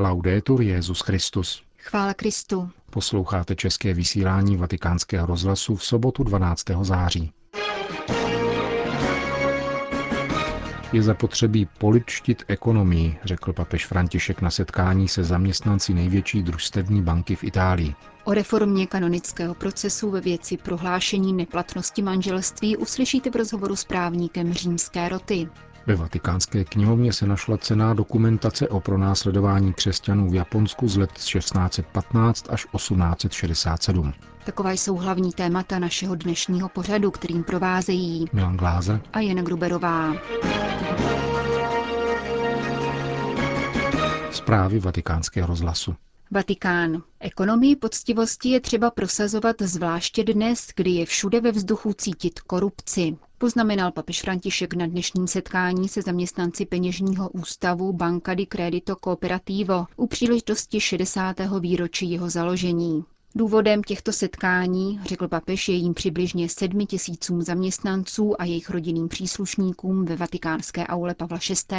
Laudetur Jezus Christus. Chvála Kristu. Posloucháte české vysílání Vatikánského rozhlasu v sobotu 12. září. Je zapotřebí poličtit ekonomii, řekl papež František na setkání se zaměstnanci největší družstevní banky v Itálii. O reformě kanonického procesu ve věci prohlášení neplatnosti manželství uslyšíte v rozhovoru s právníkem římské roty. Ve vatikánské knihovně se našla cená dokumentace o pronásledování křesťanů v Japonsku z let 1615 až 1867. Taková jsou hlavní témata našeho dnešního pořadu, kterým provázejí Milan Gláze a Jana Gruberová. Zprávy vatikánského rozhlasu. Vatikán. Ekonomii poctivosti je třeba prosazovat zvláště dnes, kdy je všude ve vzduchu cítit korupci. Poznamenal papež František na dnešním setkání se zaměstnanci peněžního ústavu Banca di Credito Cooperativo u příležitosti 60. výročí jeho založení. Důvodem těchto setkání, řekl papež, je jim přibližně sedmi tisícům zaměstnanců a jejich rodinným příslušníkům ve vatikánské aule Pavla VI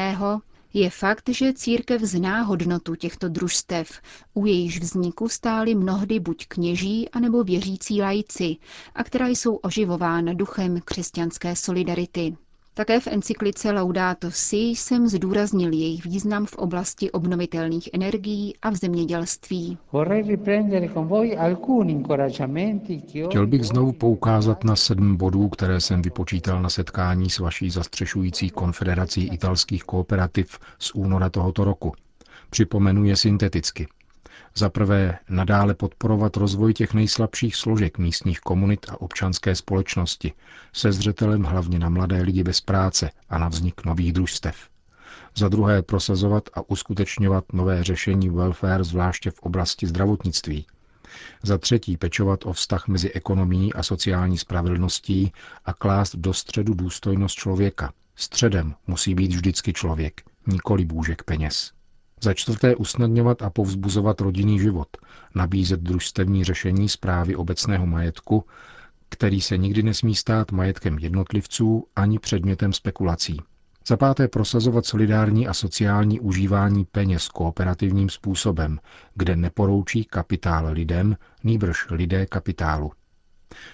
je fakt, že církev zná hodnotu těchto družstev, u jejíž vzniku stály mnohdy buď kněží, anebo věřící lajci, a která jsou oživována duchem křesťanské solidarity. Také v encyklice Laudato Si jsem zdůraznil jejich význam v oblasti obnovitelných energií a v zemědělství. Chtěl bych znovu poukázat na sedm bodů, které jsem vypočítal na setkání s vaší zastřešující konfederací italských kooperativ z února tohoto roku. Připomenu je synteticky. Za prvé nadále podporovat rozvoj těch nejslabších složek místních komunit a občanské společnosti, se zřetelem hlavně na mladé lidi bez práce a na vznik nových družstev. Za druhé prosazovat a uskutečňovat nové řešení welfare, zvláště v oblasti zdravotnictví. Za třetí pečovat o vztah mezi ekonomií a sociální spravedlností a klást do středu důstojnost člověka. Středem musí být vždycky člověk, nikoli bůžek peněz. Za čtvrté usnadňovat a povzbuzovat rodinný život, nabízet družstevní řešení zprávy obecného majetku, který se nikdy nesmí stát majetkem jednotlivců ani předmětem spekulací. Za páté prosazovat solidární a sociální užívání peněz kooperativním způsobem, kde neporoučí kapitál lidem, nýbrž lidé kapitálu.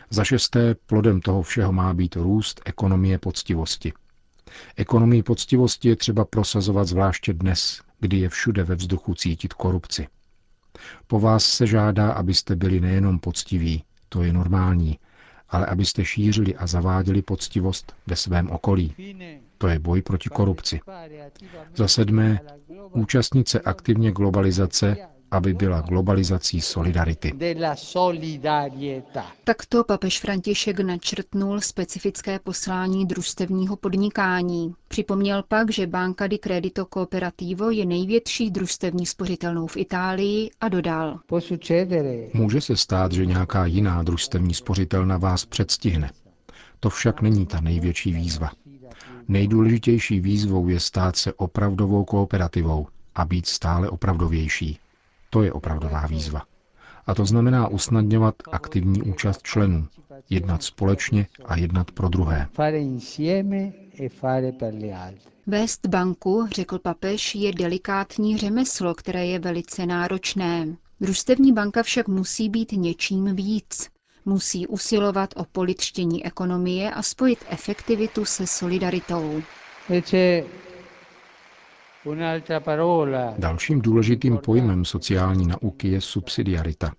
Za šesté plodem toho všeho má být růst ekonomie poctivosti. Ekonomii poctivosti je třeba prosazovat zvláště dnes, kdy je všude ve vzduchu cítit korupci. Po vás se žádá, abyste byli nejenom poctiví, to je normální, ale abyste šířili a zaváděli poctivost ve svém okolí. To je boj proti korupci. Za sedmé, účastnit se aktivně globalizace aby byla globalizací solidarity. Takto papež František načrtnul specifické poslání družstevního podnikání. Připomněl pak, že Banca di Credito Cooperativo je největší družstevní spořitelnou v Itálii a dodal. Může se stát, že nějaká jiná družstevní spořitelna vás předstihne. To však není ta největší výzva. Nejdůležitější výzvou je stát se opravdovou kooperativou a být stále opravdovější. To je opravdová výzva. A to znamená usnadňovat aktivní účast členů, jednat společně a jednat pro druhé. Vést banku, řekl papež, je delikátní řemeslo, které je velice náročné. Družstevní banka však musí být něčím víc. Musí usilovat o politštění ekonomie a spojit efektivitu se solidaritou. Dalším důležitým pojmem sociální nauky je subsidiarita.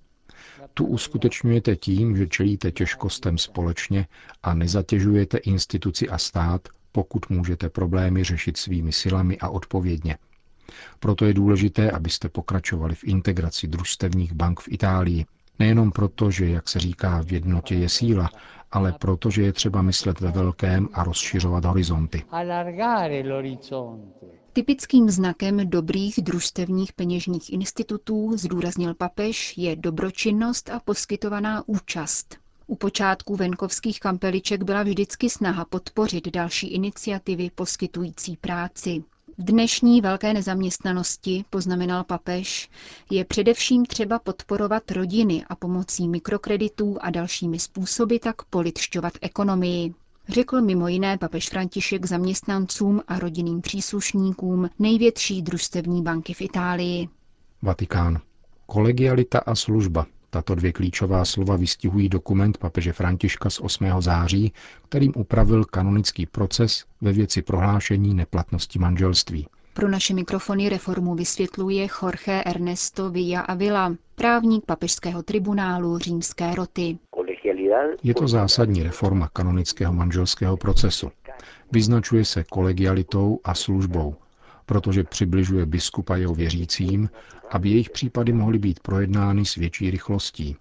Tu uskutečňujete tím, že čelíte těžkostem společně a nezatěžujete instituci a stát, pokud můžete problémy řešit svými silami a odpovědně. Proto je důležité, abyste pokračovali v integraci družstevních bank v Itálii. Nejenom proto, že, jak se říká, v jednotě je síla, ale proto, že je třeba myslet ve velkém a rozšiřovat horizonty. Typickým znakem dobrých družstevních peněžních institutů, zdůraznil papež, je dobročinnost a poskytovaná účast. U počátku venkovských kampeliček byla vždycky snaha podpořit další iniciativy poskytující práci. V dnešní velké nezaměstnanosti, poznamenal papež, je především třeba podporovat rodiny a pomocí mikrokreditů a dalšími způsoby tak politšťovat ekonomii řekl mimo jiné papež František zaměstnancům a rodinným příslušníkům největší družstevní banky v Itálii. Vatikán. Kolegialita a služba. Tato dvě klíčová slova vystihují dokument papeže Františka z 8. září, kterým upravil kanonický proces ve věci prohlášení neplatnosti manželství. Pro naše mikrofony reformu vysvětluje Jorge Ernesto Villa Avila, právník papežského tribunálu římské roty. Je to zásadní reforma kanonického manželského procesu. Vyznačuje se kolegialitou a službou, protože přibližuje biskupa jeho věřícím, aby jejich případy mohly být projednány s větší rychlostí.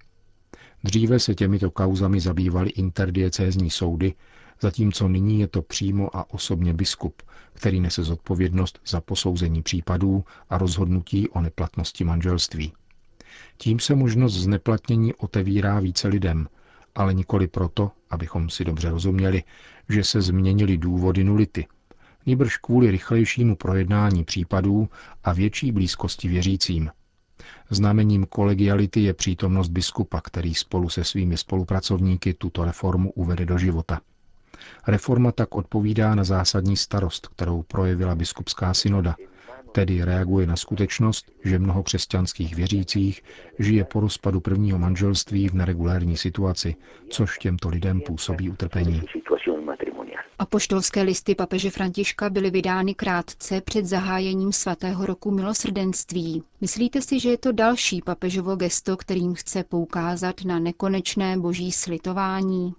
Dříve se těmito kauzami zabývaly interdiecézní soudy, zatímco nyní je to přímo a osobně biskup, který nese zodpovědnost za posouzení případů a rozhodnutí o neplatnosti manželství. Tím se možnost zneplatnění otevírá více lidem, ale nikoli proto, abychom si dobře rozuměli, že se změnily důvody nulity, nýbrž kvůli rychlejšímu projednání případů a větší blízkosti věřícím. Znamením kolegiality je přítomnost biskupa, který spolu se svými spolupracovníky tuto reformu uvede do života. Reforma tak odpovídá na zásadní starost, kterou projevila biskupská synoda, tedy reaguje na skutečnost, že mnoho křesťanských věřících žije po rozpadu prvního manželství v neregulární situaci, což těmto lidem působí utrpení. Apoštolské listy papeže Františka byly vydány krátce před zahájením svatého roku milosrdenství. Myslíte si, že je to další papežovo gesto, kterým chce poukázat na nekonečné boží slitování?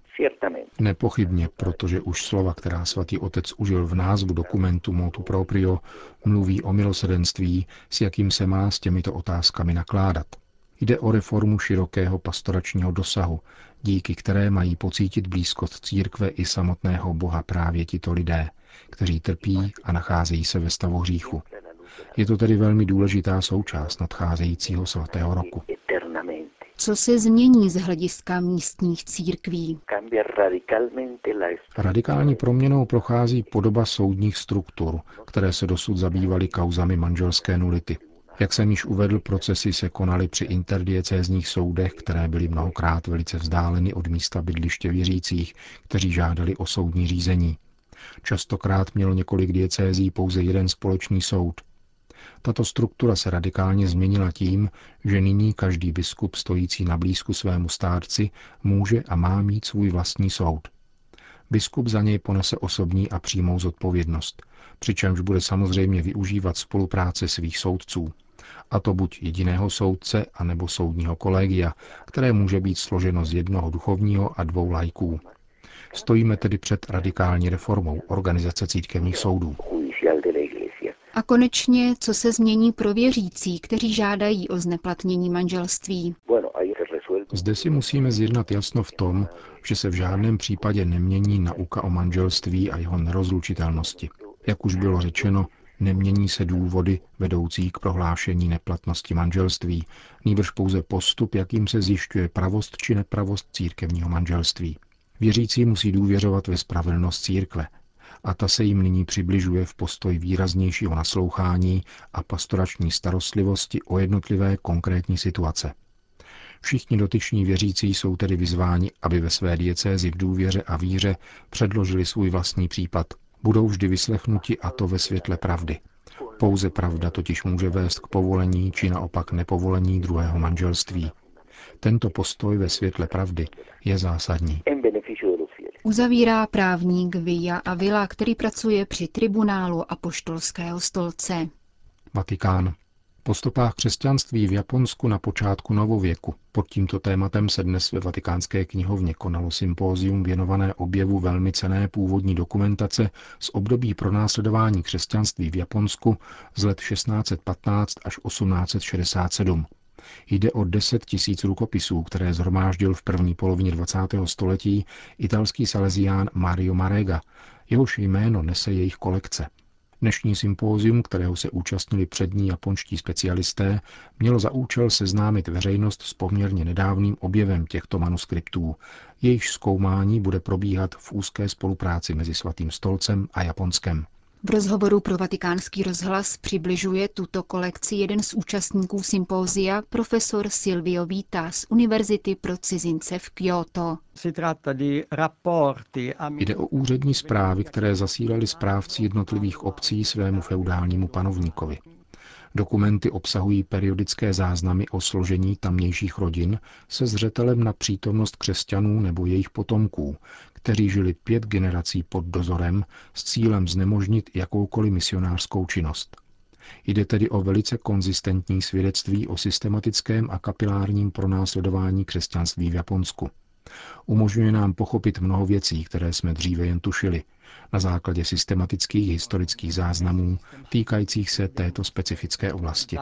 Nepochybně, protože už slova, která svatý otec užil v názvu dokumentu Motu Proprio, mluví o milosrdenství, s jakým se má s těmito otázkami nakládat. Jde o reformu širokého pastoračního dosahu, díky které mají pocítit blízkost církve i samotného Boha právě tito lidé, kteří trpí a nacházejí se ve stavu hříchu. Je to tedy velmi důležitá součást nadcházejícího svatého roku. Co se změní z hlediska místních církví? Radikální proměnou prochází podoba soudních struktur, které se dosud zabývaly kauzami manželské nulity. Jak jsem již uvedl, procesy se konaly při interdiecézních soudech, které byly mnohokrát velice vzdáleny od místa bydliště věřících, kteří žádali o soudní řízení. Častokrát mělo několik diecézí pouze jeden společný soud. Tato struktura se radikálně změnila tím, že nyní každý biskup stojící na blízku svému stárci může a má mít svůj vlastní soud. Biskup za něj ponese osobní a přímou zodpovědnost, přičemž bude samozřejmě využívat spolupráce svých soudců a to buď jediného soudce, anebo soudního kolegia, které může být složeno z jednoho duchovního a dvou lajků. Stojíme tedy před radikální reformou organizace církevních soudů. A konečně, co se změní pro věřící, kteří žádají o zneplatnění manželství? Zde si musíme zjednat jasno v tom, že se v žádném případě nemění nauka o manželství a jeho nerozlučitelnosti. Jak už bylo řečeno, Nemění se důvody vedoucí k prohlášení neplatnosti manželství, nýbrž pouze postup, jakým se zjišťuje pravost či nepravost církevního manželství. Věřící musí důvěřovat ve spravedlnost církve, a ta se jim nyní přibližuje v postoj výraznějšího naslouchání a pastorační starostlivosti o jednotlivé konkrétní situace. Všichni dotyční věřící jsou tedy vyzváni, aby ve své diecézi v důvěře a víře předložili svůj vlastní případ – budou vždy vyslechnuti a to ve světle pravdy. Pouze pravda totiž může vést k povolení či naopak nepovolení druhého manželství. Tento postoj ve světle pravdy je zásadní. Uzavírá právník Villa Avila, který pracuje při tribunálu Apoštolského stolce. Vatikán. Po stopách křesťanství v Japonsku na počátku novověku. Pod tímto tématem se dnes ve vatikánské knihovně konalo sympózium věnované objevu velmi cené původní dokumentace z období pronásledování křesťanství v Japonsku z let 1615 až 1867. Jde o 10 tisíc rukopisů, které zhromáždil v první polovině 20. století italský salezián Mario Marega, jehož jméno nese jejich kolekce – Dnešní sympózium, kterého se účastnili přední japonští specialisté, mělo za účel seznámit veřejnost s poměrně nedávným objevem těchto manuskriptů. Jejich zkoumání bude probíhat v úzké spolupráci mezi Svatým stolcem a Japonskem. V rozhovoru pro vatikánský rozhlas přibližuje tuto kolekci jeden z účastníků sympózia, profesor Silvio Vita z Univerzity pro cizince v Kyoto. Jde o úřední zprávy, které zasílali správci jednotlivých obcí svému feudálnímu panovníkovi. Dokumenty obsahují periodické záznamy o složení tamnějších rodin se zřetelem na přítomnost křesťanů nebo jejich potomků, kteří žili pět generací pod dozorem s cílem znemožnit jakoukoliv misionářskou činnost. Jde tedy o velice konzistentní svědectví o systematickém a kapilárním pronásledování křesťanství v Japonsku. Umožňuje nám pochopit mnoho věcí, které jsme dříve jen tušili, na základě systematických historických záznamů týkajících se této specifické oblasti.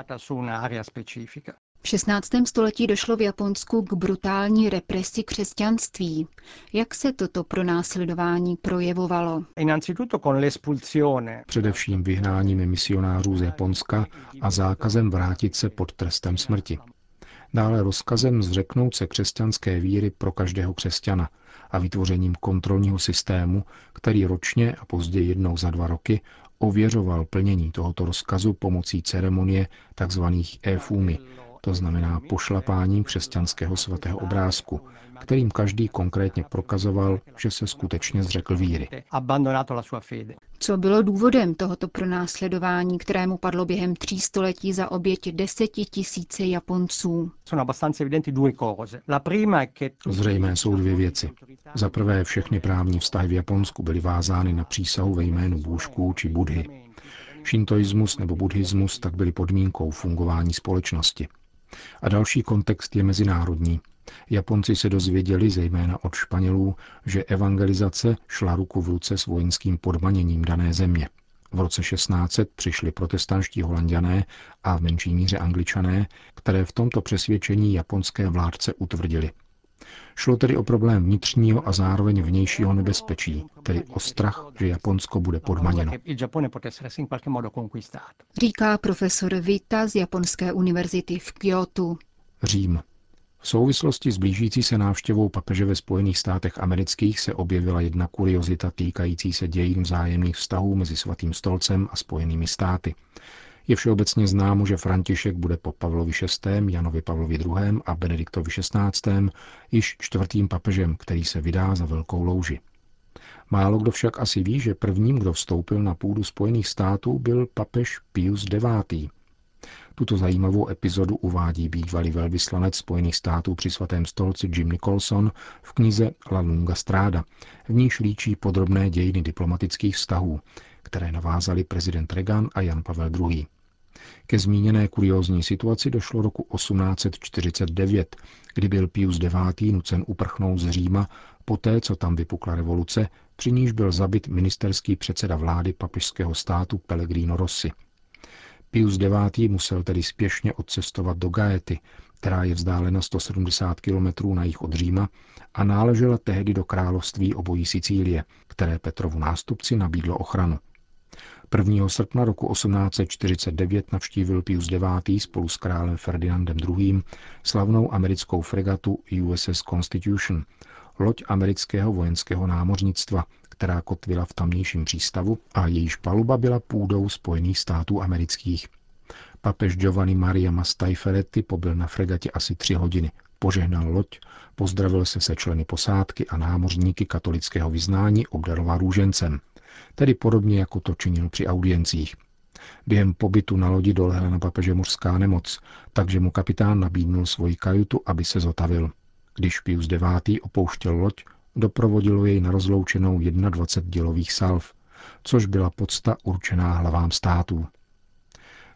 V 16. století došlo v Japonsku k brutální represi křesťanství. Jak se toto pronásledování projevovalo? Především vyhnáním misionářů z Japonska a zákazem vrátit se pod trestem smrti. Dále rozkazem zřeknout se křesťanské víry pro každého křesťana a vytvořením kontrolního systému, který ročně a později jednou za dva roky ověřoval plnění tohoto rozkazu pomocí ceremonie tzv. e-fumy, to znamená pošlapáním křesťanského svatého obrázku, kterým každý konkrétně prokazoval, že se skutečně zřekl víry. Co bylo důvodem tohoto pronásledování, kterému padlo během tří století za oběť deseti tisíce Japonců? Zřejmé jsou dvě věci. Za prvé, všechny právní vztahy v Japonsku byly vázány na přísahu ve jménu bůžků či budhy. Šintoismus nebo buddhismus tak byly podmínkou fungování společnosti. A další kontext je mezinárodní. Japonci se dozvěděli, zejména od Španělů, že evangelizace šla ruku v ruce s vojenským podmaněním dané země. V roce 1600 přišli protestanští holanděné a v menší míře angličané, které v tomto přesvědčení japonské vládce utvrdili. Šlo tedy o problém vnitřního a zároveň vnějšího nebezpečí, tedy o strach, že Japonsko bude podmaněno. Říká profesor Vita z Japonské univerzity v Kyoto. Řím. V souvislosti s blížící se návštěvou papeže ve Spojených státech amerických se objevila jedna kuriozita týkající se dějin vzájemných vztahů mezi Svatým stolcem a Spojenými státy. Je všeobecně známo, že František bude po Pavlovi VI., Janovi Pavlovi II. a Benediktovi XVI. již čtvrtým papežem, který se vydá za velkou louži. Málo kdo však asi ví, že prvním, kdo vstoupil na půdu Spojených států, byl papež Pius IX. Tuto zajímavou epizodu uvádí bývalý velvyslanec Spojených států při svatém stolci Jim Nicholson v knize La Lunga Strada, v níž líčí podrobné dějiny diplomatických vztahů, které navázali prezident Reagan a Jan Pavel II. Ke zmíněné kuriózní situaci došlo roku 1849, kdy byl Pius IX. nucen uprchnout z Říma poté, co tam vypukla revoluce, při níž byl zabit ministerský předseda vlády papežského státu Pellegrino Rossi. Pius IX. musel tedy spěšně odcestovat do Gaety, která je vzdálena 170 kilometrů na jih od Říma a náležela tehdy do království obojí Sicílie, které Petrovu nástupci nabídlo ochranu. 1. srpna roku 1849 navštívil Pius IX. spolu s králem Ferdinandem II. slavnou americkou fregatu USS Constitution, loď amerického vojenského námořnictva, která kotvila v tamnějším přístavu a jejíž paluba byla půdou Spojených států amerických. Papež Giovanni Maria Mastajferetti pobyl na fregatě asi tři hodiny, požehnal loď, pozdravil se se členy posádky a námořníky katolického vyznání obdaroval růžencem – tedy podobně jako to činil při audiencích. Během pobytu na lodi dolehla na papeže mořská nemoc, takže mu kapitán nabídnul svoji kajutu, aby se zotavil. Když Pius IX. opouštěl loď, doprovodilo jej na rozloučenou 21 dělových salv, což byla podsta určená hlavám států.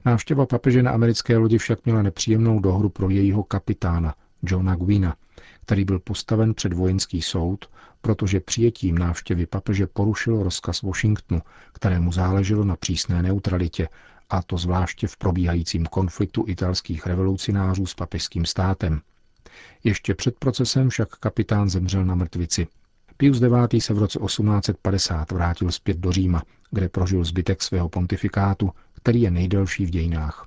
Návštěva papeže na americké lodi však měla nepříjemnou dohru pro jejího kapitána, Johna Gwina, který byl postaven před vojenský soud, protože přijetím návštěvy papeže porušil rozkaz Washingtonu, kterému záleželo na přísné neutralitě, a to zvláště v probíhajícím konfliktu italských revolucionářů s papežským státem. Ještě před procesem však kapitán zemřel na mrtvici. Pius IX. se v roce 1850 vrátil zpět do Říma, kde prožil zbytek svého pontifikátu, který je nejdelší v dějinách.